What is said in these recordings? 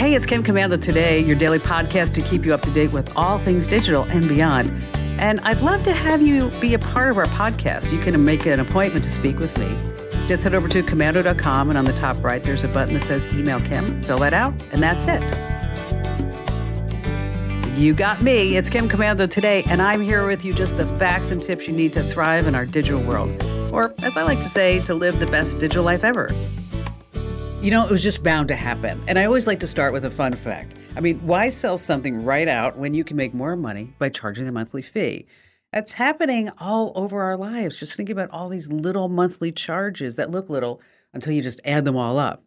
Hey, it's Kim Komando today, your daily podcast to keep you up to date with all things digital and beyond. And I'd love to have you be a part of our podcast. You can make an appointment to speak with me. Just head over to komando.com, and on the top right, there's a button that says Email Kim. Fill that out, and that's it. You got me. It's Kim Komando today, and I'm here with you just the facts and tips you need to thrive in our digital world. Or, as I like to say, to live the best digital life ever. You know, it was just bound to happen. And I always like to start with a fun fact. I mean, why sell something right out when you can make more money by charging a monthly fee? That's happening all over our lives. Just think about all these little monthly charges that look little until you just add them all up.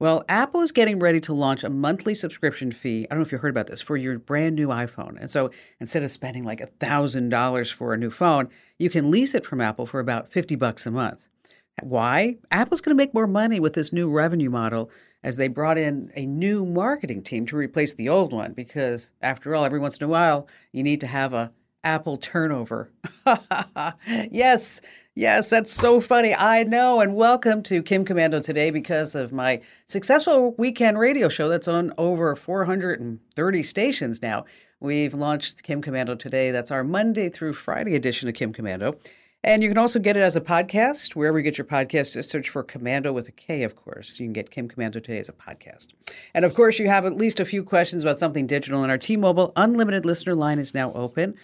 Well, Apple is getting ready to launch a monthly subscription fee. I don't know if you heard about this for your brand new iPhone. And so instead of spending like $1,000 for a new phone, you can lease it from Apple for about 50 bucks a month. Why? Apple's going to make more money with this new revenue model as they brought in a new marketing team to replace the old one because after all every once in a while you need to have a Apple turnover. yes, yes, that's so funny. I know. And welcome to Kim Komando today because of my successful weekend radio show that's on over 430 stations now. We've launched Kim Komando today. That's our Monday through Friday edition of Kim Komando. And you can also get it as a podcast. Wherever you get your podcast, just search for Komando with a K, of course. You can get Kim Komando today as a podcast. And of course, you have at least a few questions about something digital, and our T Mobile Unlimited listener line is now open.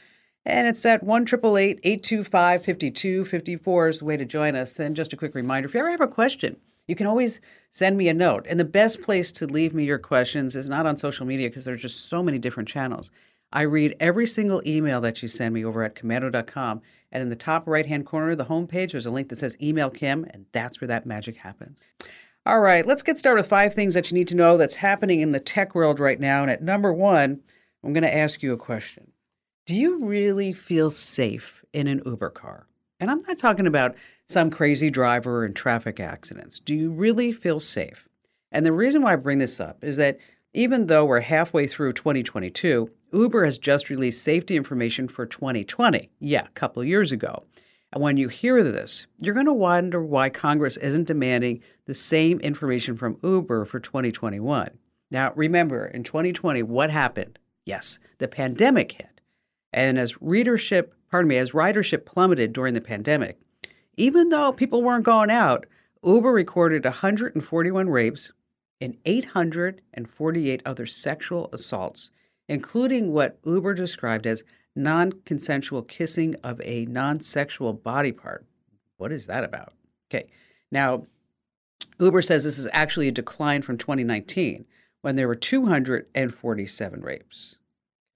And it's at 1 825 5254 is the way to join us. And just a quick reminder if you ever have a question, you can always send me a note. And the best place to leave me your questions is not on social media because there's just so many different channels. I read every single email that you send me over at komando.com. And in the top right hand corner of the homepage, there's a link that says Email Kim, and that's where that magic happens. All right, let's get started with five things that you need to know that's happening in the tech world right now. And at number one, I'm going to ask you a question Do you really feel safe in an Uber car? And I'm not talking about some crazy driver and traffic accidents. Do you really feel safe? And the reason why I bring this up is that even though we're halfway through 2022, Uber has just released safety information for 2020. Yeah, a couple years ago. And when you hear this, you're going to wonder why Congress isn't demanding the same information from Uber for 2021. Now, remember, in 2020, what happened? Yes, the pandemic hit. And as readership, pardon me, as ridership plummeted during the pandemic, even though people weren't going out, Uber recorded 141 rapes and 848 other sexual assaults including what Uber described as non consensual kissing of a non sexual body part. What is that about? Okay. Now, Uber says this is actually a decline from 2019 when there were 247 rapes.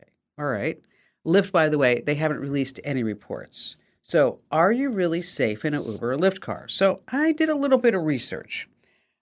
Okay. All right. Lyft, by the way, they haven't released any reports. So, are you really safe in an Uber or Lyft car? So, I did a little bit of research.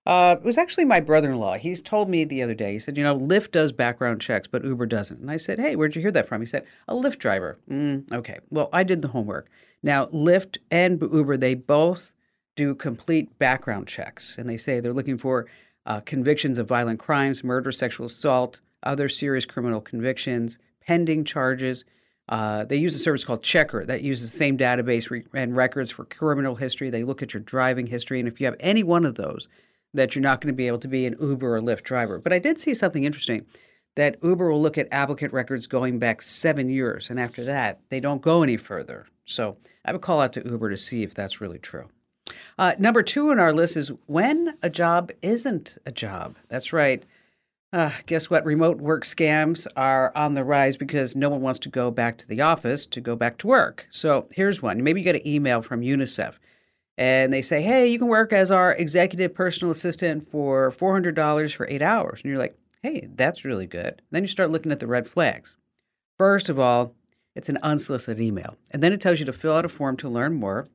Uh, it was actually my brother-in-law. He's told me the other day. He said, "You know, Lyft does background checks, but Uber doesn't." And I said, "Hey, where'd you hear that from?" He said, "A Lyft driver." Mm, okay. Well, I did the homework. Now, Lyft and Uber, they both do complete background checks, and they say they're looking for uh, convictions of violent crimes, murder, sexual assault, other serious criminal convictions, pending charges. Uh, they use a service called Checkr that uses the same database re- and records for criminal history. They look at your driving history, and if you have any one of those, that you're not going to be able to be an Uber or Lyft driver. But I did see something interesting that Uber will look at applicant records going back seven years, and after that, they don't go any further. So I would call out to Uber to see if that's really true. Uh, number two on our list is when a job isn't a job. That's right. Uh, guess what? Remote work scams are on the rise because no one wants to go back to the office to go back to work. So here's one. Maybe you get an email from UNICEF and they say, hey, you can work as our executive personal assistant for $400 for eight hours. And you're like, hey, that's really good. Then you start looking at the red flags. First of all, it's an unsolicited email. And then it tells you to fill out a form to learn more.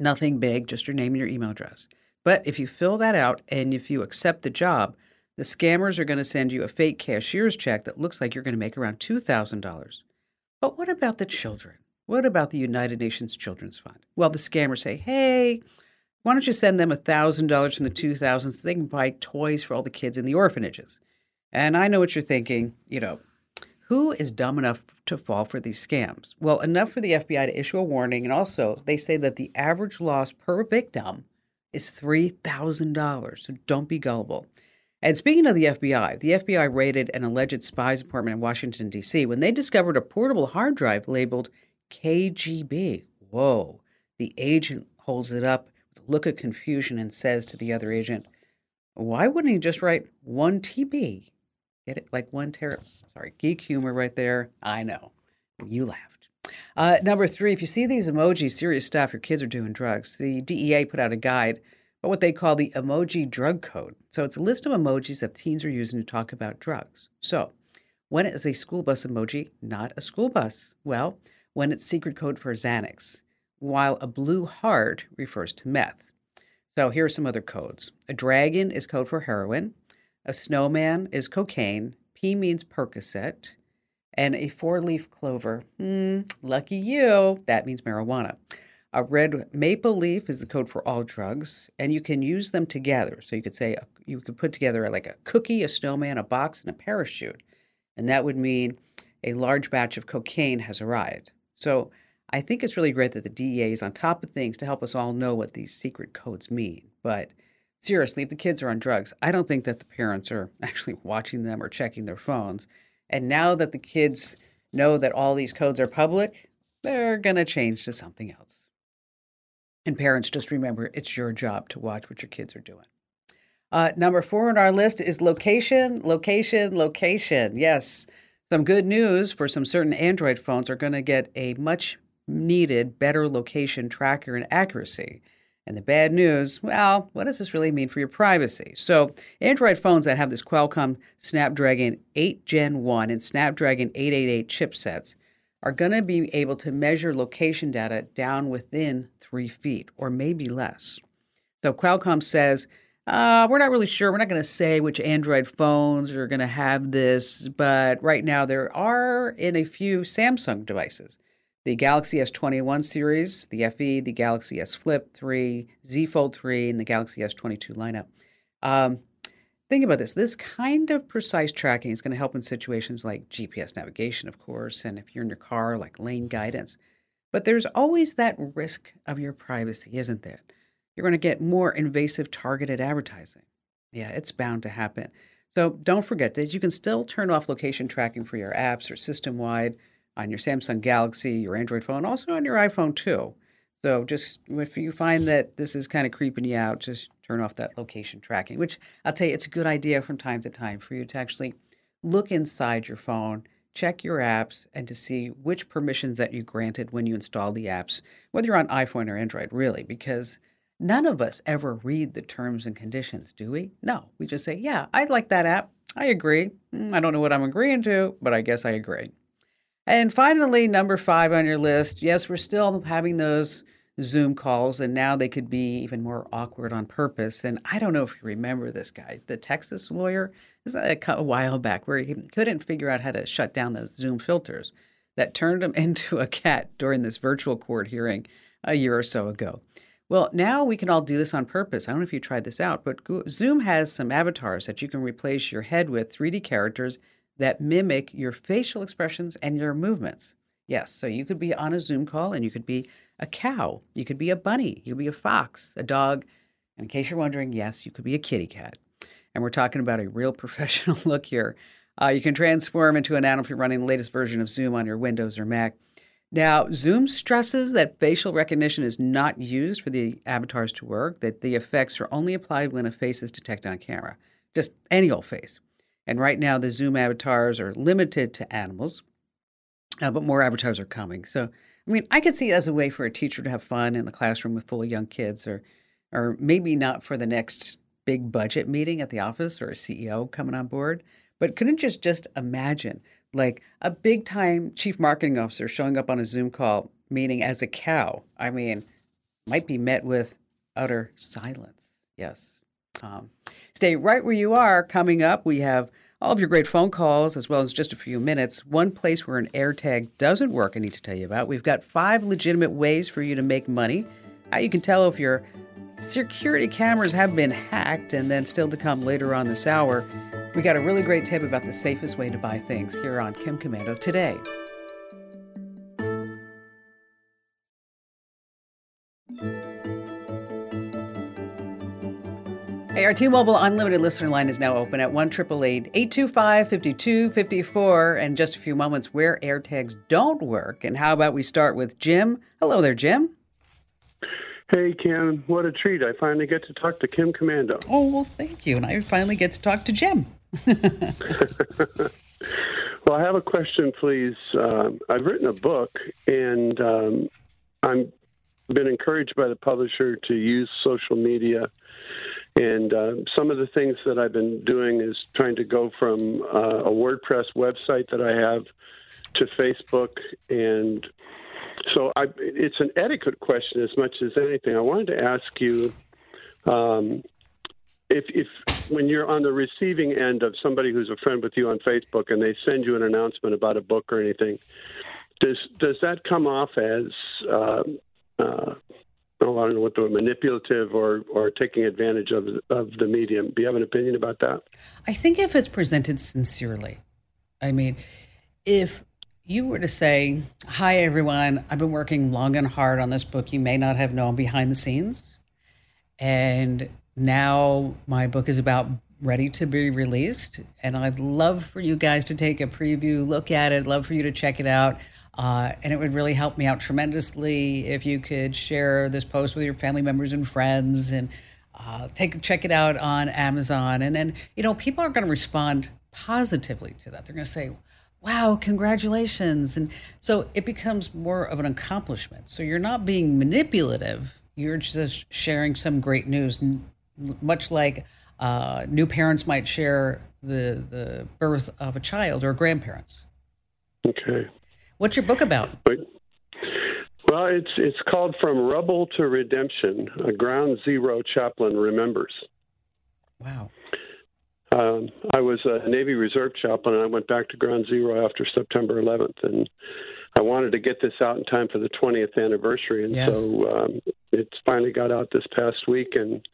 Nothing big, just your name and your email address. But if you fill that out and if you accept the job, the scammers are going to send you a fake cashier's check that looks like you're going to make around $2,000. But what about the children? What about the United Nations Children's Fund? Well, the scammers say, hey, why don't you send them $1,000 from the 2000s so they can buy toys for all the kids in the orphanages? And I know what you're thinking, you know, who is dumb enough to fall for these scams? Well, enough for the FBI to issue a warning. And also, they say that the average loss per victim is $3,000. So don't be gullible. And speaking of the FBI, the FBI raided an alleged spy's apartment in Washington, D.C. when they discovered a portable hard drive labeled KGB. Whoa. The agent holds it up with a look of confusion and says to the other agent, Why wouldn't he just write 1 TB? Get it? Like 1 tera. Sorry, geek humor right there. I know. You laughed. Uh, number three, if you see these emojis, serious stuff, your kids are doing drugs. The DEA put out a guide but what they call the emoji drug code. So it's a list of emojis that teens are using to talk about drugs. So when is a school bus emoji not a school bus? Well, when it's secret code for Xanax, while a blue heart refers to meth. So here are some other codes. A dragon is code for heroin. A snowman is cocaine. P means Percocet. And a four leaf clover, hmm, lucky you, that means marijuana. A red maple leaf is the code for all drugs, and you can use them together. So you could say you could put together like a cookie, a snowman, a box, and a parachute, and that would mean a large batch of cocaine has arrived. So I think it's really great that the DEA is on top of things to help us all know what these secret codes mean. But seriously, if the kids are on drugs, I don't think that the parents are actually watching them or checking their phones. And now that the kids know that all these codes are public, they're going to change to something else. And parents, just remember it's your job to watch what your kids are doing. Uh, number four on our list is location, location, location. Yes, some good news for some certain Android phones are going to get a much needed better location tracker and accuracy. And the bad news, well, what does this really mean for your privacy? So, Android phones that have this Qualcomm Snapdragon 8 Gen 1 and Snapdragon 888 chipsets are going to be able to measure location data down within three feet or maybe less. So Qualcomm says, uh, we're not really sure. We're not going to say which Android phones are going to have this, but right now there are in a few Samsung devices. The Galaxy S21 series, the FE, the Galaxy S Flip 3, Z Fold 3, and the Galaxy S22 lineup. Um, Think about this. This kind of precise tracking is going to help in situations like GPS navigation, of course, and if you're in your car, like lane guidance. But there's always that risk of your privacy, isn't there? You're going to get more invasive targeted advertising. Yeah, it's bound to happen. So don't forget that you can still turn off location tracking for your apps or system wide on your Samsung Galaxy, your Android phone, also on your iPhone too. So just if you find that this is kind of creeping you out, just turn off that location tracking, which I'll tell you, it's a good idea from time to time for you to actually look inside your phone, check your apps, and to see which permissions that you granted when you install the apps, whether you're on iPhone or Android, really, because none of us ever read the terms and conditions, do we? No, we just say, yeah, I like that app. I agree. Mm, I don't know what I'm agreeing to, but I guess I agree. And finally, number five on your list, yes, we're still having those Zoom calls, and now they could be even more awkward on purpose. And I don't know if you remember this guy, the Texas lawyer. This is a, a while back where he couldn't figure out how to shut down those Zoom filters that turned him into a cat during this virtual court hearing a year or so ago. Well, now we can all do this on purpose. I don't know if you tried this out, but Zoom has some avatars that you can replace your head with 3D characters that mimic your facial expressions and your movements. Yes, so you could be on a Zoom call and you could be a cow, you could be a bunny, you could be a fox, a dog. And in case you're wondering, yes, you could be a kitty cat. And we're talking about a real professional look here. Uh, you can transform into an animal if you're running the latest version of Zoom on your Windows or Mac. Now, Zoom stresses that facial recognition is not used for the avatars to work, that the effects are only applied when a face is detected on camera, just any old face. And right now, the Zoom avatars are limited to animals, uh, but more avatars are coming. So I mean, I could see it as a way for a teacher to have fun in the classroom with full of young kids, or, or maybe not for the next big budget meeting at the office or a CEO coming on board. But couldn't just just imagine like a big time chief marketing officer showing up on a Zoom call meeting as a cow? I mean, might be met with utter silence. Yes. Um, stay right where you are. Coming up, we have all of your great phone calls, as well as just a few minutes. One place where an AirTag doesn't work, I need to tell you about. We've got five legitimate ways for you to make money. How you can tell if your security cameras have been hacked, and then still to come later on this hour, we got a really great tip about the safest way to buy things here on Kim Komando today. Hey, our T-Mobile Unlimited listener line is now open at 1 825 5254 and just a few moments where AirTags don't work. And how about we start with Jim? Hello there, Jim. Hey, Kim, what a treat. I finally get to talk to Kim Komando. Oh, well, thank you. And I finally get to talk to Jim. well, I have a question, please. Um, I've written a book, and um, I'm been encouraged by the publisher to use social media. And uh, some of the things that I've been doing is trying to go from uh, a WordPress website that I have to Facebook. And so I, it's an etiquette question as much as anything. I wanted to ask you um, if, if when you're on the receiving end of somebody who's a friend with you on Facebook and they send you an announcement about a book or anything, does does that come off as uh, uh, oh, I don't know what the word, manipulative or, or taking advantage of, of the medium. Do you have an opinion about that? I think if it's presented sincerely, I mean, if you were to say, Hi, everyone, I've been working long and hard on this book you may not have known behind the scenes. And now my book is about ready to be released. And I'd love for you guys to take a preview, look at it, love for you to check it out. Uh, and it would really help me out tremendously if you could share this post with your family members and friends and uh, take check it out on Amazon. And then, you know, people are going to respond positively to that. They're going to say, wow, congratulations. And so it becomes more of an accomplishment. So you're not being manipulative, you're just sharing some great news, much like uh, new parents might share the, the birth of a child or grandparents. Okay. What's your book about? Well, it's it's called From Rubble to Redemption: A Ground Zero Chaplain Remembers. Wow. Um, I was a Navy Reserve chaplain, and I went back to Ground Zero after September 11th, and I wanted to get this out in time for the 20th anniversary, and yes. so um, it's finally got out this past week, and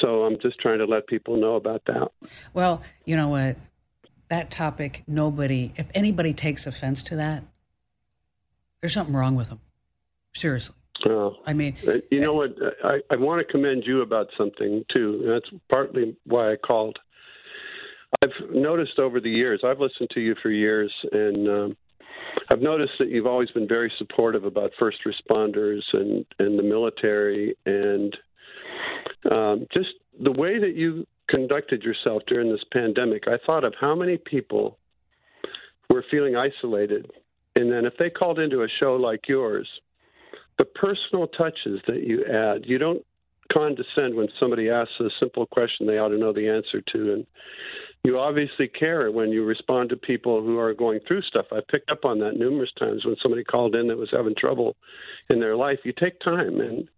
so I'm just trying to let people know about that. Well, you know what? That topic, nobody, if anybody takes offense to that, there's something wrong with them. Seriously. Well, I mean, uh, you know what? I, I want to commend you about something too. That's partly why I called. I've noticed over the years. I've listened to you for years, and um, I've noticed that you've always been very supportive about first responders and and the military, and um, just the way that you conducted yourself during this pandemic. I thought of how many people were feeling isolated and then if they called into a show like yours, the personal touches that you add, you don't condescend when somebody asks a simple question they ought to know the answer to. And you obviously care when you respond to people who are going through stuff. I picked up on that numerous times when somebody called in that was having trouble in their life. You take time and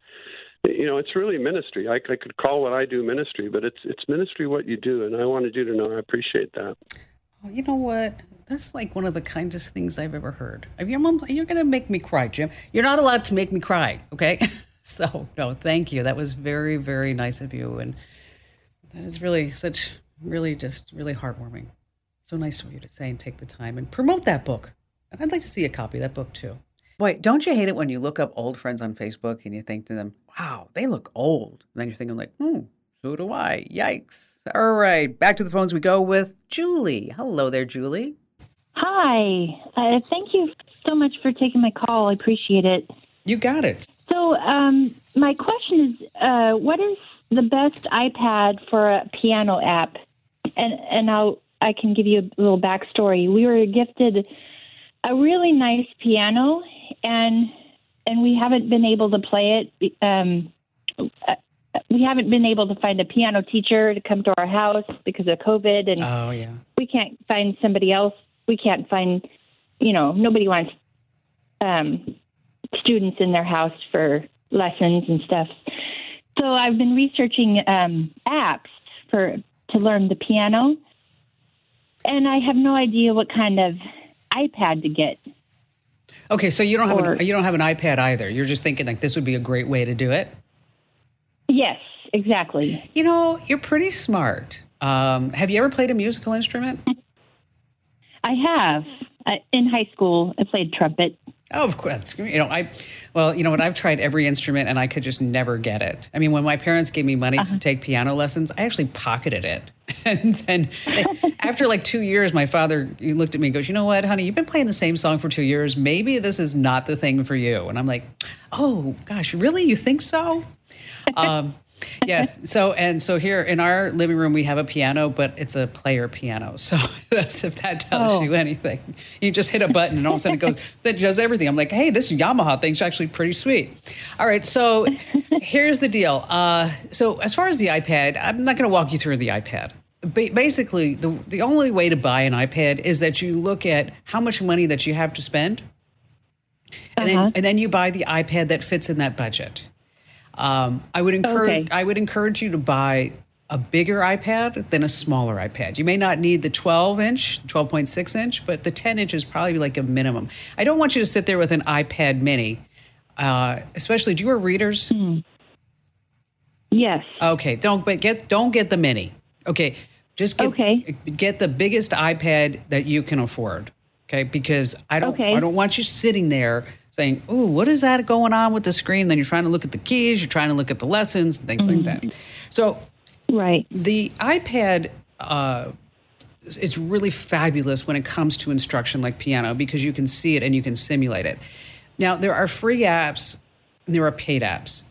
you know it's really ministry. I, I could call what I do ministry, but it's it's ministry what you do, and I wanted you to know I appreciate that. Well, you know what? That's like one of the kindest things I've ever heard. Your mom, you're going to make me cry, Jim. You're not allowed to make me cry, okay? so, no, thank you. That was very, very nice of you. And that is really such, really just really heartwarming. So nice of you to say and take the time and promote that book. And I'd like to see a copy of that book too. Boy, don't you hate it when you look up old friends on Facebook and you think to them, wow, they look old. And then you're thinking, like, hmm, so do I. Yikes. All right, back to the phones we go with Julie. Hello there, Julie. Hi. Uh, thank you so much for taking my call. I appreciate it. You got it. So, um, my question is uh, what is the best iPad for a piano app? And, and I'll, I can give you a little backstory. We were gifted a really nice piano, and and we haven't been able to play it. Um, we haven't been able to find a piano teacher to come to our house because of COVID, and oh yeah, we can't find somebody else we can't find, you know, nobody wants um, students in their house for lessons and stuff. So I've been researching um, apps for to learn the piano, and I have no idea what kind of iPad to get. Okay, so you don't have or, an, you don't have an iPad either. You're just thinking like this would be a great way to do it. Yes, exactly. You know, you're pretty smart. Um, have you ever played a musical instrument? I have. in high school, I played trumpet. Oh, of course. You know, I, well, you know what? I've tried every instrument and I could just never get it. I mean, when my parents gave me money uh-huh. to take piano lessons, I actually pocketed it. And then they, after like two years, my father he looked at me and goes, You know what, honey, you've been playing the same song for two years. Maybe this is not the thing for you. And I'm like, Oh, gosh, really? You think so? Um, yes. So and so here in our living room we have a piano, but it's a player piano. So that's if that tells oh. you anything. You just hit a button and all of a sudden it goes that does everything. I'm like, hey, this Yamaha thing's actually pretty sweet. All right, so here's the deal. Uh, so as far as the iPad, I'm not going to walk you through the iPad. basically, the the only way to buy an iPad is that you look at how much money that you have to spend. And, uh-huh. then, and then you buy the iPad that fits in that budget. Um, I would encourage okay. I would encourage you to buy a bigger iPad than a smaller iPad. You may not need the 12 inch, 12.6 inch, but the 10 inch is probably like a minimum. I don't want you to sit there with an iPad mini, uh, especially. Do you wear readers? Hmm. Yes. Okay. Don't but get don't get the mini. Okay. Just get okay. get the biggest iPad that you can afford. Okay, because I don't okay. I don't want you sitting there saying, "Oh, what is that going on with the screen?" Then you're trying to look at the keys, you're trying to look at the lessons, things mm-hmm. like that. Mm-hmm. So, right, the iPad. Uh, it's really fabulous when it comes to instruction like piano because you can see it and you can simulate it. Now, there are free apps and there are paid apps.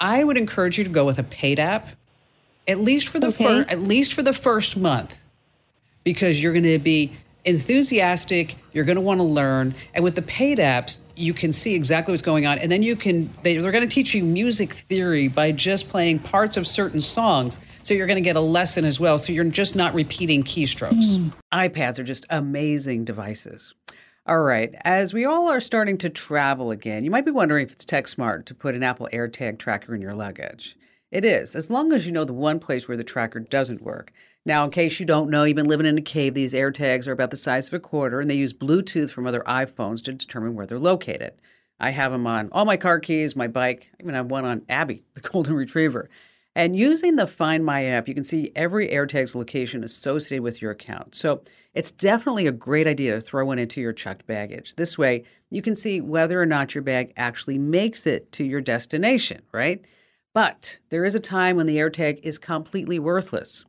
I would encourage you to go with a paid app, at least for the okay. first at least for the first month, because you're going to be enthusiastic. You're going to want to learn, and with the paid apps, you can see exactly what's going on, and then you can. They, they're going to teach you music theory by just playing parts of certain songs. So you're going to get a lesson as well. So you're just not repeating keystrokes. Mm. iPads are just amazing devices. All right, as we all are starting to travel again, you might be wondering if it's tech smart to put an Apple AirTag tracker in your luggage. It is, as long as you know the one place where the tracker doesn't work. Now, in case you don't know, you've been living in a cave, these AirTags are about the size of a quarter, and they use Bluetooth from other iPhones to determine where they're located. I have them on all my car keys, my bike, I even have one on Abby, the Golden Retriever. And using the Find My app, you can see every AirTag's location associated with your account. So it's definitely a great idea to throw one into your checked baggage. This way, you can see whether or not your bag actually makes it to your destination, right? But there is a time when the AirTag is completely worthless.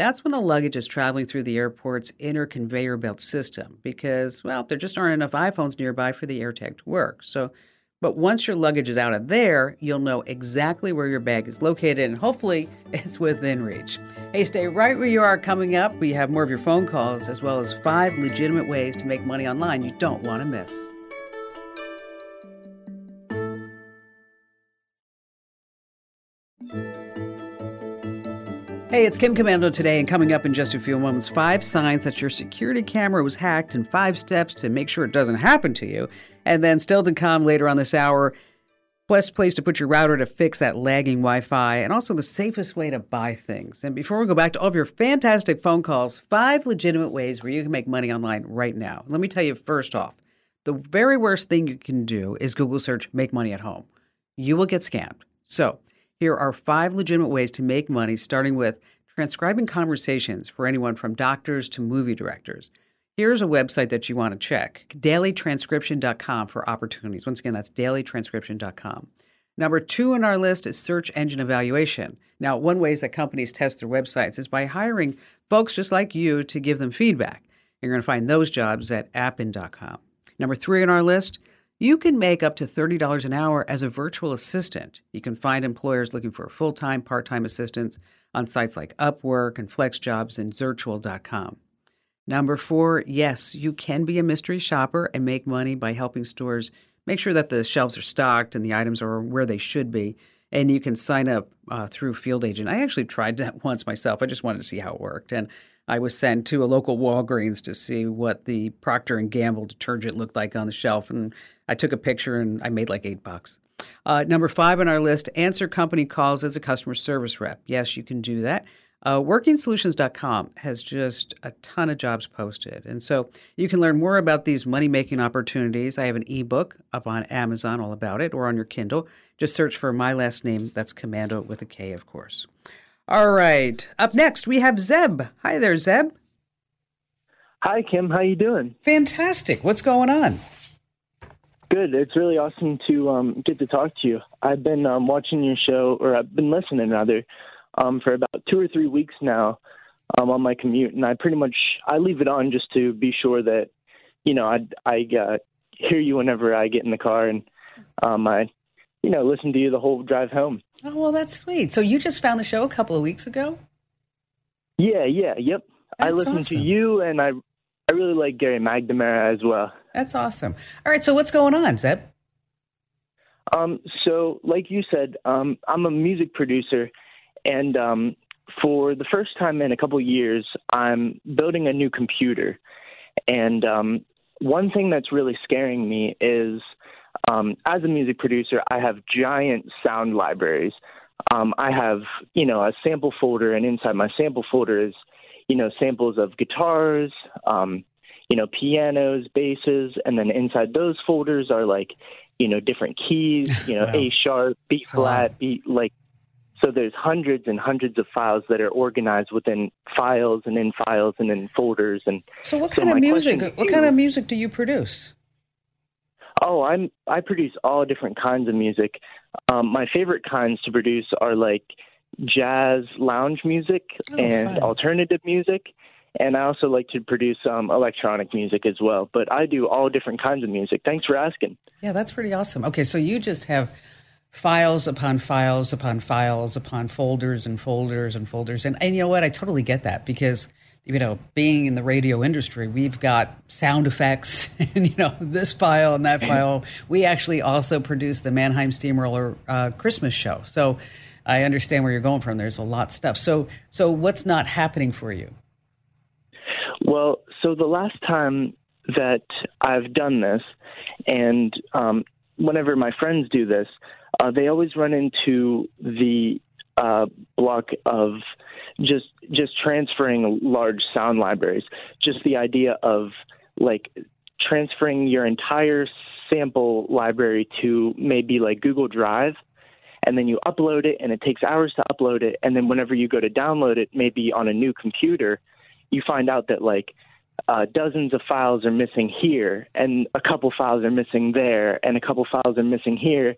That's when the luggage is traveling through the airport's inner conveyor belt system because, well, there just aren't enough iPhones nearby for the AirTag to work. So, but once your luggage is out of there, you'll know exactly where your bag is located and hopefully it's within reach. Hey, stay right where you are coming up. We have more of your phone calls as well as five legitimate ways to make money online you don't want to miss. Hey, it's Kim Komando today, and coming up in just a few moments, five signs that your security camera was hacked and five steps to make sure it doesn't happen to you. And then still to come later on this hour, best place to put your router to fix that lagging Wi Fi, and also the safest way to buy things. And before we go back to all of your fantastic phone calls, five legitimate ways where you can make money online right now. Let me tell you first off, the very worst thing you can do is Google search make money at home. You will get scammed. So, here are five legitimate ways to make money, starting with transcribing conversations for anyone from doctors to movie directors. Here's a website that you want to check dailytranscription.com for opportunities. Once again, that's dailytranscription.com. Number two on our list is search engine evaluation. Now, one way that companies test their websites is by hiring folks just like you to give them feedback. You're going to find those jobs at appen.com. Number three on our list you can make up to $30 an hour as a virtual assistant. You can find employers looking for full time, part time assistants on sites like Upwork and FlexJobs and Zirtual.com. Number four, yes, you can be a mystery shopper and make money by helping stores make sure that the shelves are stocked and the items are where they should be. And you can sign up uh, through Field Agent. I actually tried that once myself. I just wanted to see how it worked. And I was sent to a local Walgreens to see what the Procter and Gamble detergent looked like on the shelf, and I took a picture and I made like eight bucks. Uh, number five on our list answer company calls as a customer service rep. Yes, you can do that. Uh, WorkingSolutions.com has just a ton of jobs posted. And so you can learn more about these money making opportunities. I have an ebook up on Amazon all about it or on your Kindle. Just search for my last name. That's Komando with a K, of course. All right. Up next, we have Zeb. Hi there, Zeb. Hi, Kim. How you doing? Fantastic. What's going on? Good. It's really awesome to um, get to talk to you. I've been um, watching your show, or I've been listening rather, um, for about two or three weeks now um, on my commute, and I pretty much I leave it on just to be sure that you know I I uh, hear you whenever I get in the car, and um, I you know listen to you the whole drive home. Oh well, that's sweet. So you just found the show a couple of weeks ago. Yeah, yeah, yep. That's I listen awesome. to you, and I I really like Gary McNamara as well. That's awesome. All right, so what's going on, Zeb? Um, so, like you said, um, I'm a music producer, and um, for the first time in a couple years, I'm building a new computer. And um, one thing that's really scaring me is, um, as a music producer, I have giant sound libraries. Um, I have, you know, a sample folder, and inside my sample folder is, you know, samples of guitars, um, you know, pianos, basses, and then inside those folders are like, you know, different keys, you know, Wow. A sharp, B That's a lot. flat, B like. So there's hundreds and hundreds of files that are organized within files and in files and in folders and So what So kind of music? question to What kind of music do you produce? Oh, I'm I produce all different kinds of music. Um, my favorite kinds to produce are like jazz lounge music Oh, and fun. alternative music, and I also like to produce um, electronic music as well. But I do all different kinds of music. Thanks for asking. Yeah, that's pretty awesome. Okay, so you just have files upon files upon files upon folders and folders and folders. And, and you know what? I totally get that because, you know, being in the radio industry, we've got sound effects and, you know, this file and that file. We actually also produce the Mannheim Steamroller uh, Christmas show. So I understand where you're going from. There's a lot of stuff. So, so what's not happening for you? Well, so the last time that I've done this, and um, whenever my friends do this, uh, they always run into the uh, block of just just transferring large sound libraries. Just the idea of like transferring your entire sample library to maybe like Google Drive. And then you upload it, and it takes hours to upload it. And then whenever you go to download it, maybe on a new computer, you find out that like uh, dozens of files are missing here, and a couple files are missing there, and a couple files are missing here.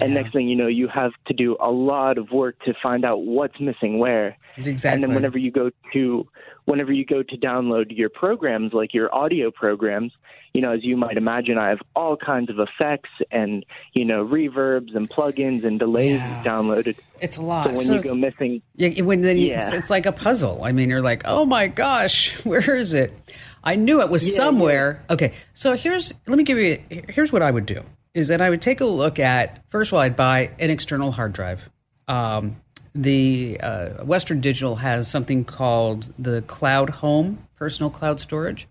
And next thing you know, you have to do a lot of work to find out what's missing where. Exactly. And then whenever you go to whenever you go to download your programs, like your audio programs, you know, as you might imagine, I have all kinds of effects and you know reverbs and plugins and delays Yeah. downloaded. it's a lot. So when So- you go missing, Yeah, when then Yeah. it's, it's like a puzzle. I mean, you're like, oh my gosh, where is it? I knew it was Yeah, somewhere. Okay, so here's let me give you. Here's what I would do: is that I would take a look at first of all, I'd buy an external hard drive. Um, the uh, Western Digital has something called the Cloud Home personal cloud storage.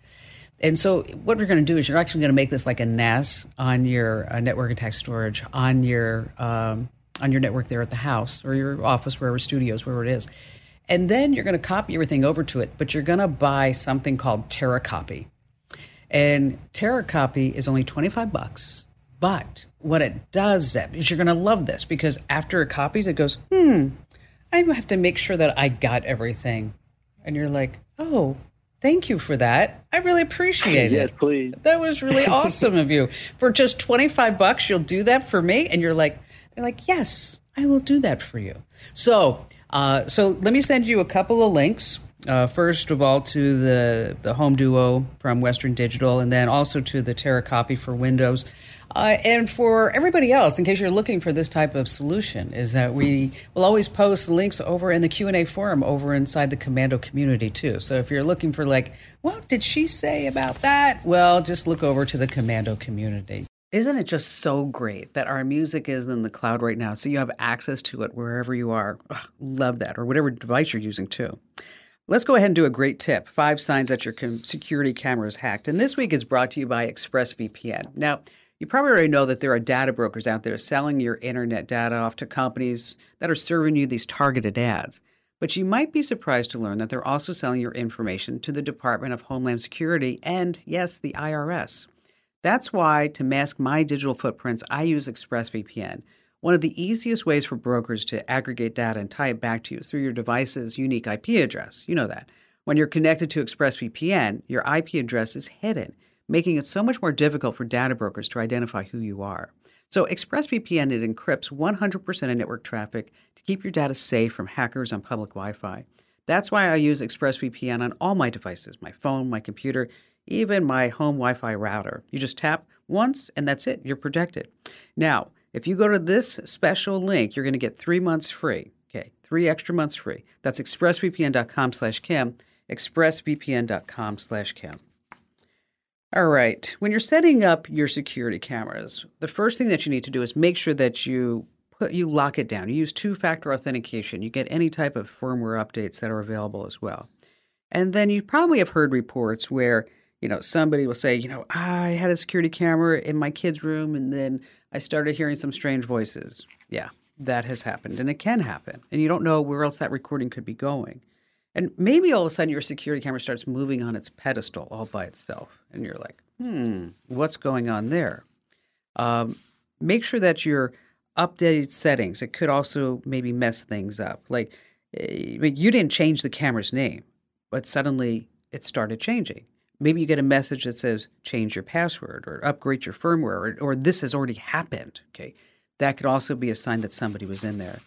And so, what we're going to do is you're actually going to make this like a NAS on your uh, network attack storage on your um, on your network there at the house or your office, wherever studios, wherever it is. And then you're going to copy everything over to it, but you're going to buy something called TeraCopy. And TeraCopy is only 25 bucks. But what it does, Zeb, is you're going to love this because after it copies, it goes, hmm, I have to make sure that I got everything. And you're like, oh, thank you for that. I really appreciate yes, it. please. That was really awesome of you. For just 25 bucks, you'll do that for me? And you're like, they're like, yes, I will do that for you. So, uh, so let me send you a couple of links. Uh, first of all, to the, the Home Duo from Western Digital, and then also to the TeraCopy for Windows. Uh, and for everybody else, in case you're looking for this type of solution, is that we will always post links over in the Q and A forum over inside the Komando community too. So if you're looking for like, what did she say about that? Well, just look over to the Komando community. Isn't it just so great that our music is in the cloud right now, so you have access to it wherever you are? Ugh, love that, or whatever device you're using too. Let's go ahead and do a great tip five signs that your security camera is hacked. And this week is brought to you by ExpressVPN. Now, you probably already know that there are data brokers out there selling your internet data off to companies that are serving you these targeted ads. But you might be surprised to learn that they're also selling your information to the Department of Homeland Security and, yes, the IRS. That's why, to mask my digital footprints, I use ExpressVPN. One of the easiest ways for brokers to aggregate data and tie it back to you is through your device's unique IP address. You know that. When you're connected to ExpressVPN, your IP address is hidden, making it so much more difficult for data brokers to identify who you are. So, ExpressVPN it encrypts 100% of network traffic to keep your data safe from hackers on public Wi-Fi. That's why I use ExpressVPN on all my devices, my phone, my computer, even my home Wi-Fi router. You just tap once and that's it. You're protected. Now, if you go to this special link, you're going to get three months free. Okay, three extra months free. That's expressvpn.com slash Kim, expressvpn.com slash Kim. All right. When you're setting up your security cameras, the first thing that you need to do is make sure that you put you lock it down. You use two-factor authentication. You get any type of firmware updates that are available as well. And then you probably have heard reports where, you know, somebody will say, you know, I had a security camera in my kid's room and then I started hearing some strange voices. Yeah, that has happened and it can happen. And you don't know where else that recording could be going. And maybe all of a sudden your security camera starts moving on its pedestal all by itself. And you're like, hmm, what's going on there? Um, make sure that your updated settings, it could also maybe mess things up. Like, eh, you didn't change the camera's name, but suddenly it started changing. Maybe you get a message that says change your password or upgrade your firmware or, or this has already happened. Okay. That could also be a sign that somebody was in there.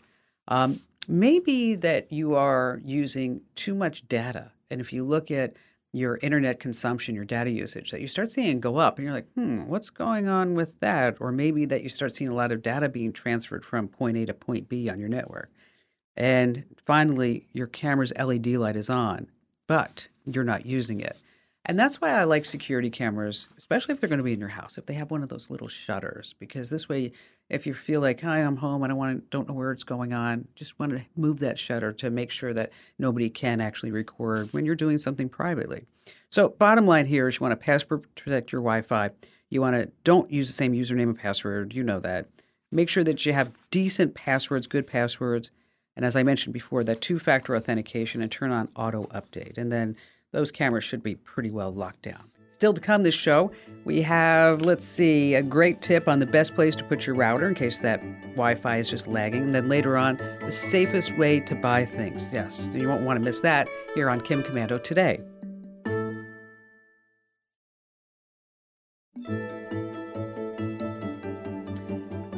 Um, maybe that you are using too much data. And if you look at your internet consumption, your data usage, that you start seeing go up and you're like, hmm, what's going on with that? Or maybe that you start seeing a lot of data being transferred from point A to point B on your network. And finally, your camera's LED light is on, but you're not using it. And that's why I like security cameras, especially if they're going to be in your house, if they have one of those little shutters, because this way, if you feel like, hi, I'm home, I don't want to, don't know where it's going on, just want to move that shutter to make sure that nobody can actually record when you're doing something privately. So, bottom line here is you want to password protect your Wi-Fi. You want to don't use the same username and password. You know that. Make sure that you have decent passwords, good passwords, and as I mentioned before, that two-factor authentication and turn on auto update, and then those cameras should be pretty well locked down. Still to come this show, we have, let's see, a great tip on the best place to put your router in case that Wi Fi is just lagging. And then later on, the safest way to buy things. Yes, you won't want to miss that here on Kim Komando today.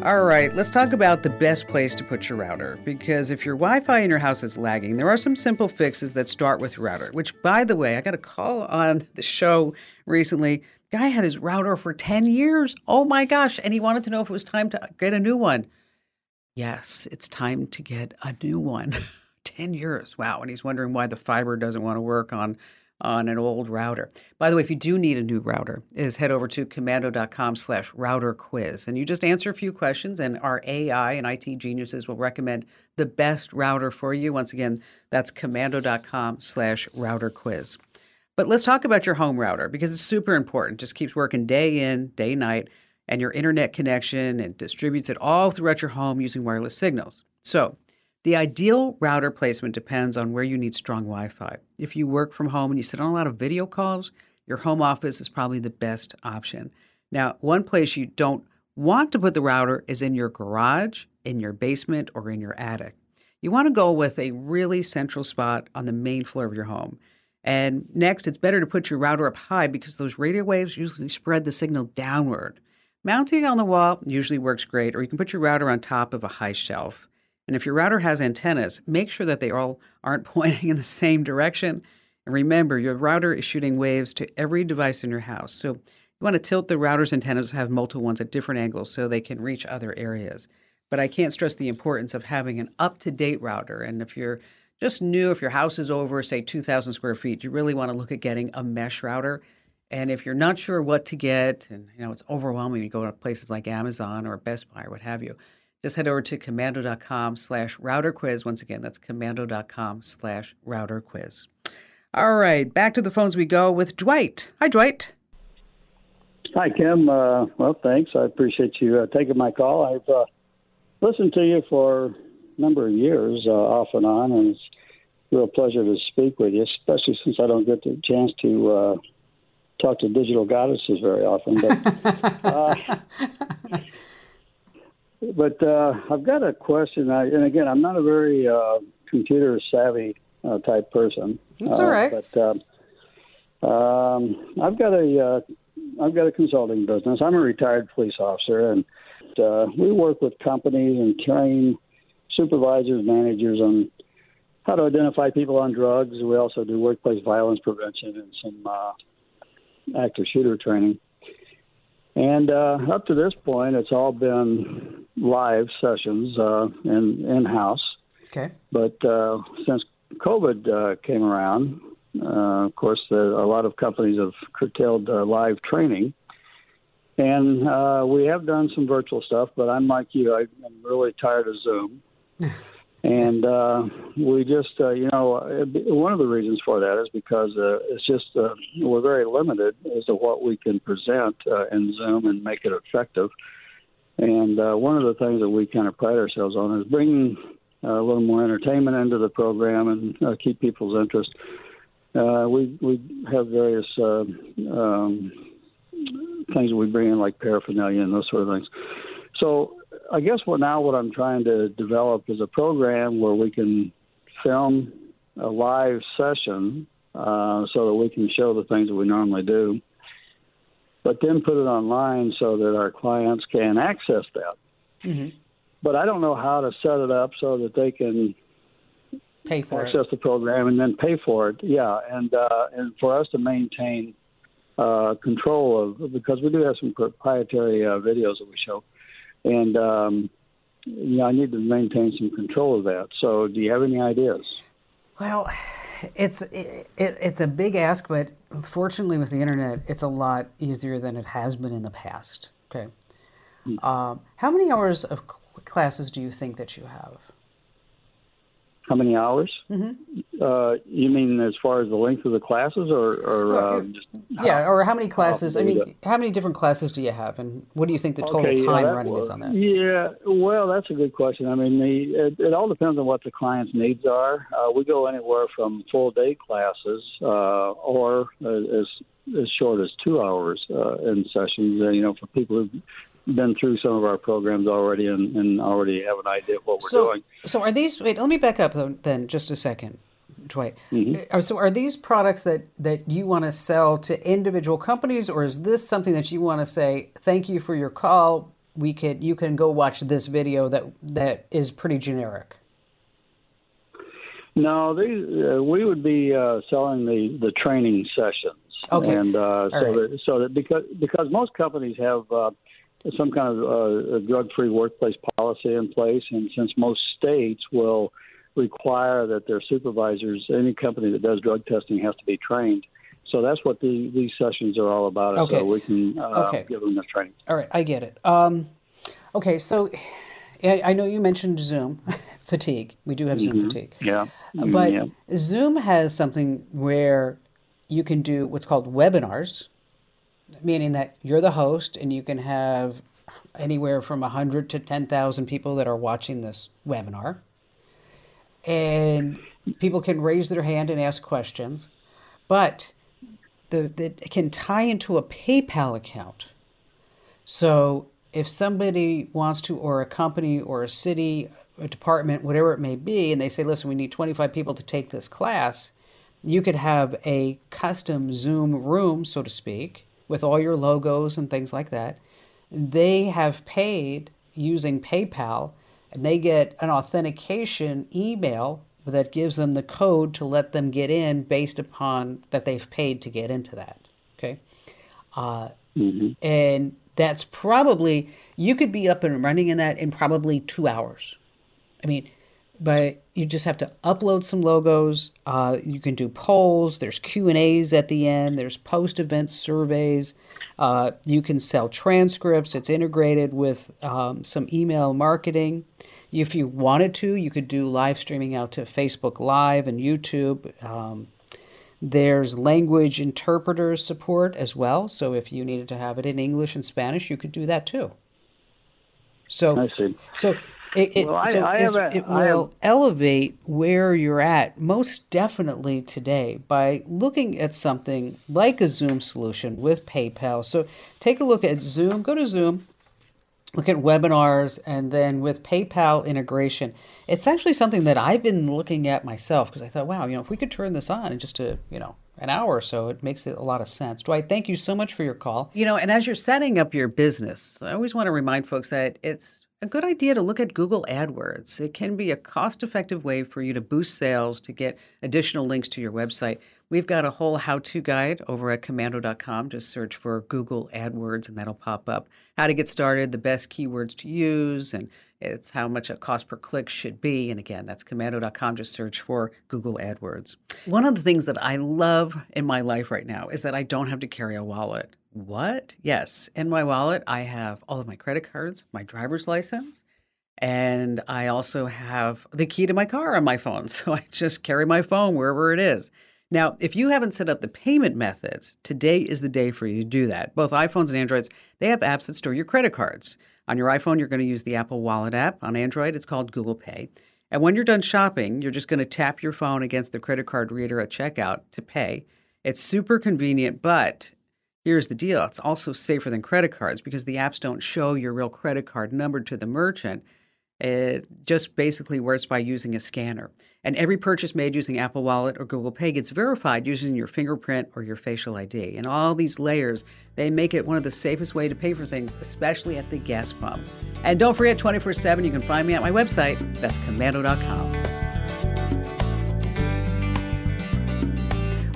All right, let's talk about the best place to put your router. Because if your Wi Fi in your house is lagging, there are some simple fixes that start with router. Which, by the way, I got a call on the show recently. Guy had his router for 10 years. Oh my gosh. And he wanted to know if it was time to get a new one. Yes, it's time to get a new one. 10 years. Wow. And he's wondering why the fiber doesn't want to work on on an old router. By the way, if you do need a new router, is head over to komando.com slash router quiz. And you just answer a few questions and our AI and IT geniuses will recommend the best router for you. Once again, that's komando.com slash router quiz. But let's talk about your home router because it's super important. Just keeps working day in, day night, and your internet connection and distributes it all throughout your home using wireless signals. So the ideal router placement depends on where you need strong Wi Fi. If you work from home and you sit on a lot of video calls, your home office is probably the best option. Now, one place you don't want to put the router is in your garage, in your basement, or in your attic. You want to go with a really central spot on the main floor of your home. And next, it's better to put your router up high because those radio waves usually spread the signal downward. Mounting on the wall usually works great, or you can put your router on top of a high shelf. And if your router has antennas, make sure that they all aren't pointing in the same direction. And remember, your router is shooting waves to every device in your house. So you want to tilt the router's antennas, have multiple ones at different angles so they can reach other areas. But I can't stress the importance of having an up to date router. And if you're just new, if your house is over, say, 2,000 square feet, you really want to look at getting a mesh router. And if you're not sure what to get, and you know it's overwhelming, you go to places like Amazon or Best Buy or what have you, just head over to komando.com slash router quiz. Once again, that's komando.com slash router quiz. All right, back to the phones we go with Dwight. Hi, Dwight. Hi, Kim. Uh, well, thanks. I appreciate you uh, taking my call. I've uh, listened to you for a number of years, uh, off and on, and it's a real pleasure to speak with you, especially since I don't get the chance to uh, talk to digital goddesses very often. But uh, but uh, I've got a question, I, and again, I'm not a very uh, computer savvy uh, type person. That's all right. But um, um, I've got a uh, I've got a consulting business. I'm a retired police officer, and uh, we work with companies and train supervisors, managers on how to identify people on drugs. We also do workplace violence prevention and some uh, active shooter training. And uh, up to this point, it's all been live sessions uh, in in house. Okay. But uh, since COVID uh, came around, uh, of course, the, a lot of companies have curtailed uh, live training. And uh, we have done some virtual stuff, but I'm like you. I'm really tired of Zoom. and uh, we just, uh, you know, one of the reasons for that is because uh, it's just uh, we're very limited as to what we can present uh, in Zoom and make it effective. And uh, one of the things that we kind of pride ourselves on is bringing uh, a little more entertainment into the program and uh, keep people's interest. Uh, we we have various uh, um, things that we bring in, like paraphernalia and those sort of things. So I guess what now what I'm trying to develop is a program where we can film a live session uh, so that we can show the things that we normally do, but then put it online so that our clients can access that. Mm-hmm. But I don't know how to set it up so that they can Pay for access it. the program and then pay for it. Yeah, and uh, and for us to maintain uh, control of because we do have some proprietary uh, videos that we show, and um, you know I need to maintain some control of that. So, do you have any ideas? Well, it's it, it's a big ask, but fortunately with the internet, it's a lot easier than it has been in the past. Okay. Um, how many hours of classes do you think that you have? How many hours? Mm-hmm. Uh, you mean as far as the length of the classes, or, or uh, Yeah, or how many classes? I do mean, how many different classes do you have, and what do you think the total Okay, time running is on that? Yeah, well, that's a good question. I mean, the, it, it all depends on what the client's needs are. Uh, we go anywhere from full day classes uh, or uh, as as short as two hours uh, in sessions. Uh, you know, for people who've been through some of our programs already and, and already have an idea of what we're So, doing. so are these? Wait, let me back up though, then just a second, Dwight. Mm-hmm. Uh, So, are these products that that you want to sell to individual companies, or is this something that you want to say, "Thank you for your call. We could you can go watch this video that that is pretty generic." No, these uh, we would be uh, selling the the training sessions. Okay. And uh, so right. that so that because because most companies have uh, some kind of uh, a drug-free workplace policy in place, and since most states will require that their supervisors, any company that does drug testing, has to be trained. So that's what the, these sessions are all about. Okay. So we can uh, Okay. give them this training. All right, I get it. Um, okay, so I, I know you mentioned Zoom fatigue. We do have Zoom fatigue. Yeah. Mm, But yeah. Zoom has something where you can do what's called webinars, meaning that you're the host and you can have anywhere from 100 to 10,000 people that are watching this webinar. And people can raise their hand and ask questions, but the, the, it can tie into a PayPal account. So if somebody wants to, or a company or a city, a department, whatever it may be, and they say, listen, we need 25 people to take this class, you could have a custom Zoom room, so to speak, with all your logos and things like that. They have paid using PayPal, and they get an authentication email that gives them the code to let them get in based upon that they've paid to get into that. Okay. Uh, and that's probably you could be up and running in that in probably two hours. I mean, but you just have to upload some logos. Uh, you can do polls. There's Q and A's at the end. There's post-event surveys. Uh, you can sell transcripts. It's integrated with um, some email marketing. If you wanted to, you could do live streaming out to Facebook Live and YouTube. Um, there's language interpreters support as well. So if you needed to have it in English and Spanish, you could do that too. So I see. so it, it, Well, I- so I it's- have a- it I have- will elevate where you're at most definitely today by looking at something like a Zoom solution with PayPal. So take a look at Zoom, go to Zoom, look at webinars, and then with PayPal integration. It's actually something that I've been looking at myself because I thought, wow, you know, if we could turn this on in just a, you know, an hour or so, it makes it a lot of sense. Dwight, thank you so much for your call. You know, and as you're setting up your business, I always want to remind folks that it's a good idea to look at Google AdWords. It can be a cost effective way for you to boost sales, to get additional links to your website. We've got a whole how to guide over at komando.com. Just search for Google AdWords and that'll pop up. How to get started, the best keywords to use, and it's how much a cost per click should be. And again, that's komando.com. Just search for Google AdWords. One of the things that I love in my life right now is that I don't have to carry a wallet. What? Yes. In my wallet, I have all of my credit cards, my driver's license, and I also have the key to my car on my phone. So I just carry my phone wherever it is. Now, if you haven't set up the payment methods, today is the day for you to do that. Both iPhones and Androids, they have apps that store your credit cards. On your iPhone, you're going to use the Apple Wallet app. On Android, it's called Google Pay. And when you're done shopping, you're just going to tap your phone against the credit card reader at checkout to pay. It's super convenient, but here's the deal it's also safer than credit cards because the apps don't show your real credit card number to the merchant. It just basically works by using a scanner. And every purchase made using Apple Wallet or Google Pay gets verified using your fingerprint or your facial ID. And all these layers, they make it one of the safest way to pay for things, especially at the gas pump. And don't forget 24/7 you can find me at my website. That's komando.com.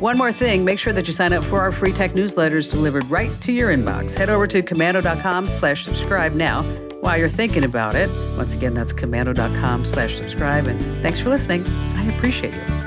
One more thing, make sure that you sign up for our free tech newsletters delivered right to your inbox. Head over to komando.com slash subscribe now while you're thinking about it. Once again, that's komando.com slash subscribe. And thanks for listening. I appreciate you.